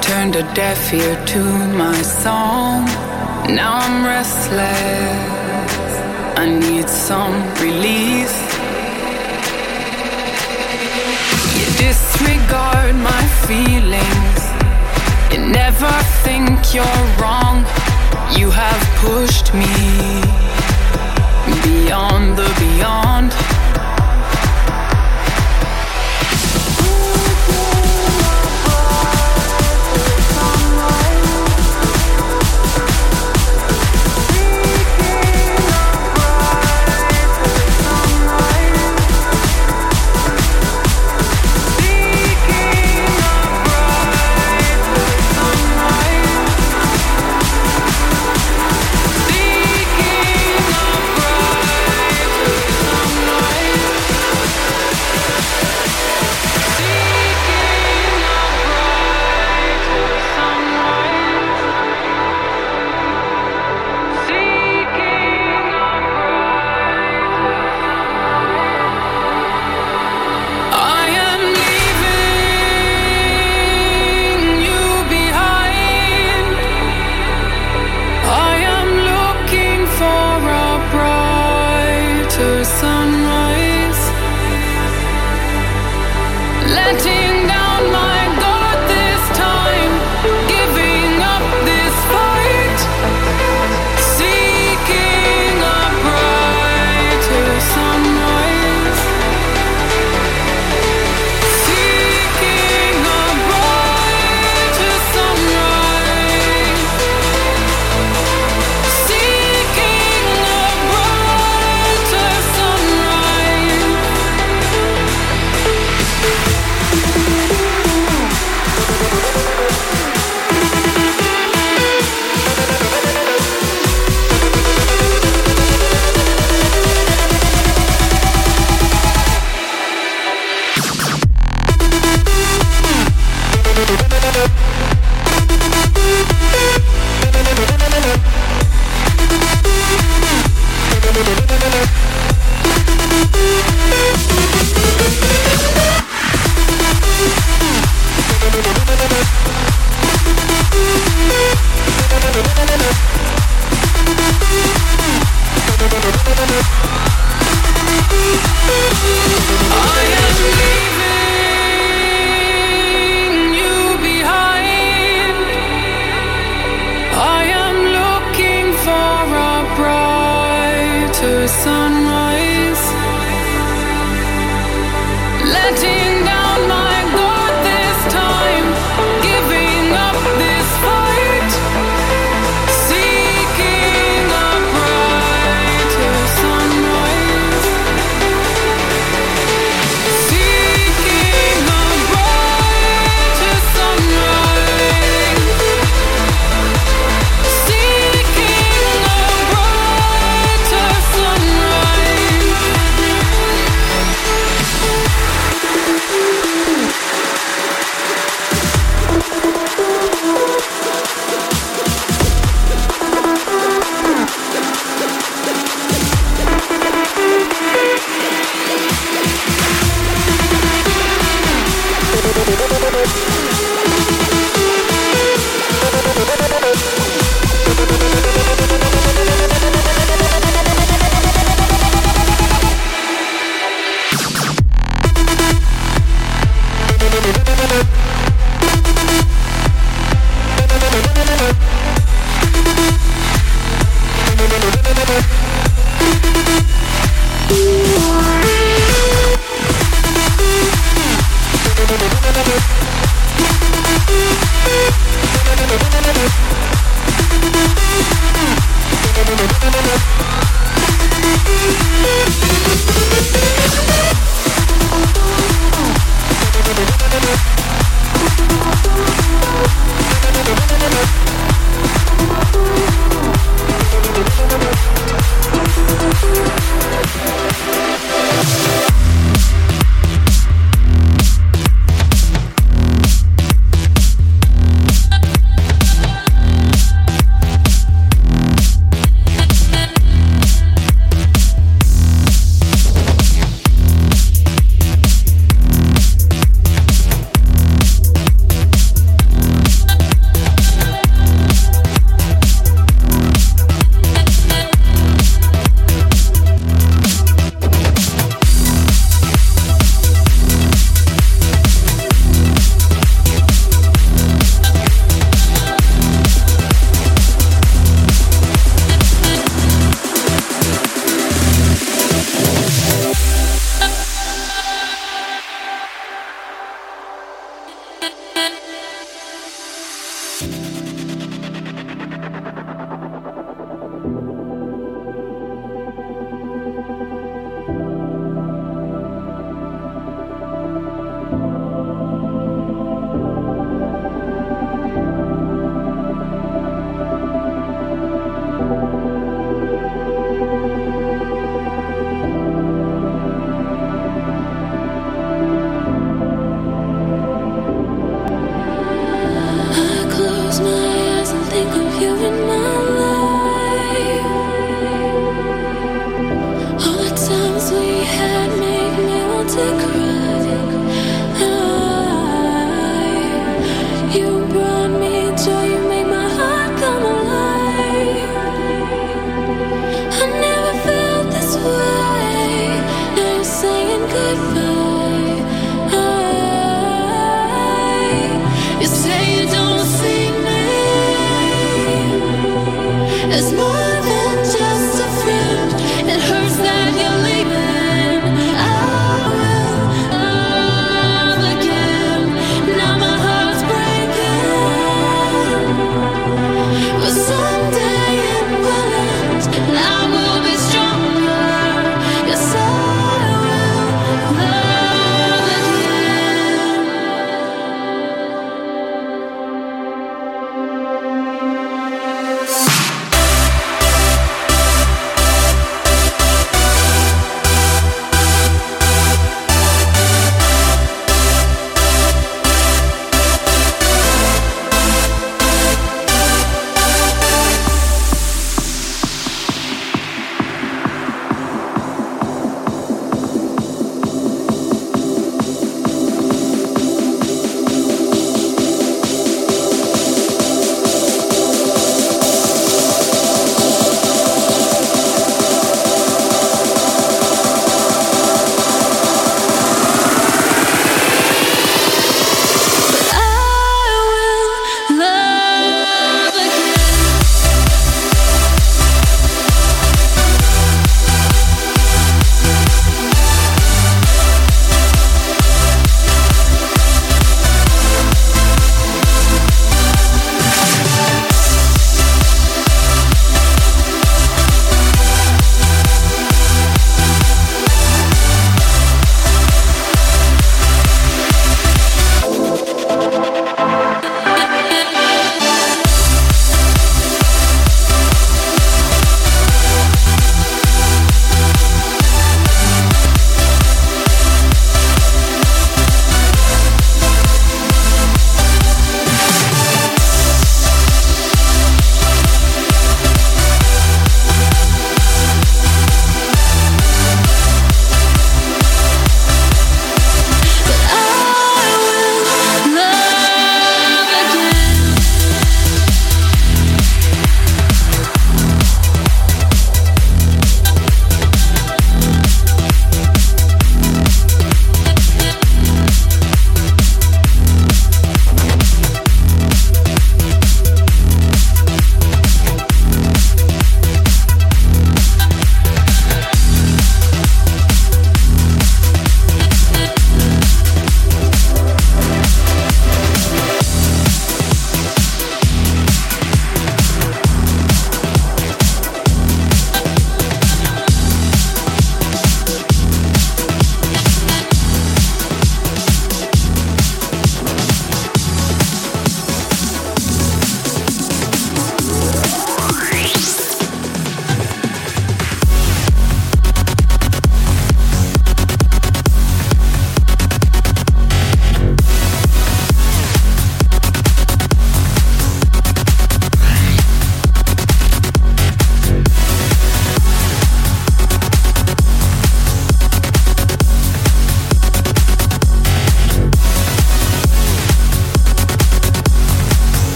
turned a deaf ear to my song. Now I'm restless. I need some release. You disregard my feelings. You never think you're wrong. You have pushed me beyond the beyond. So.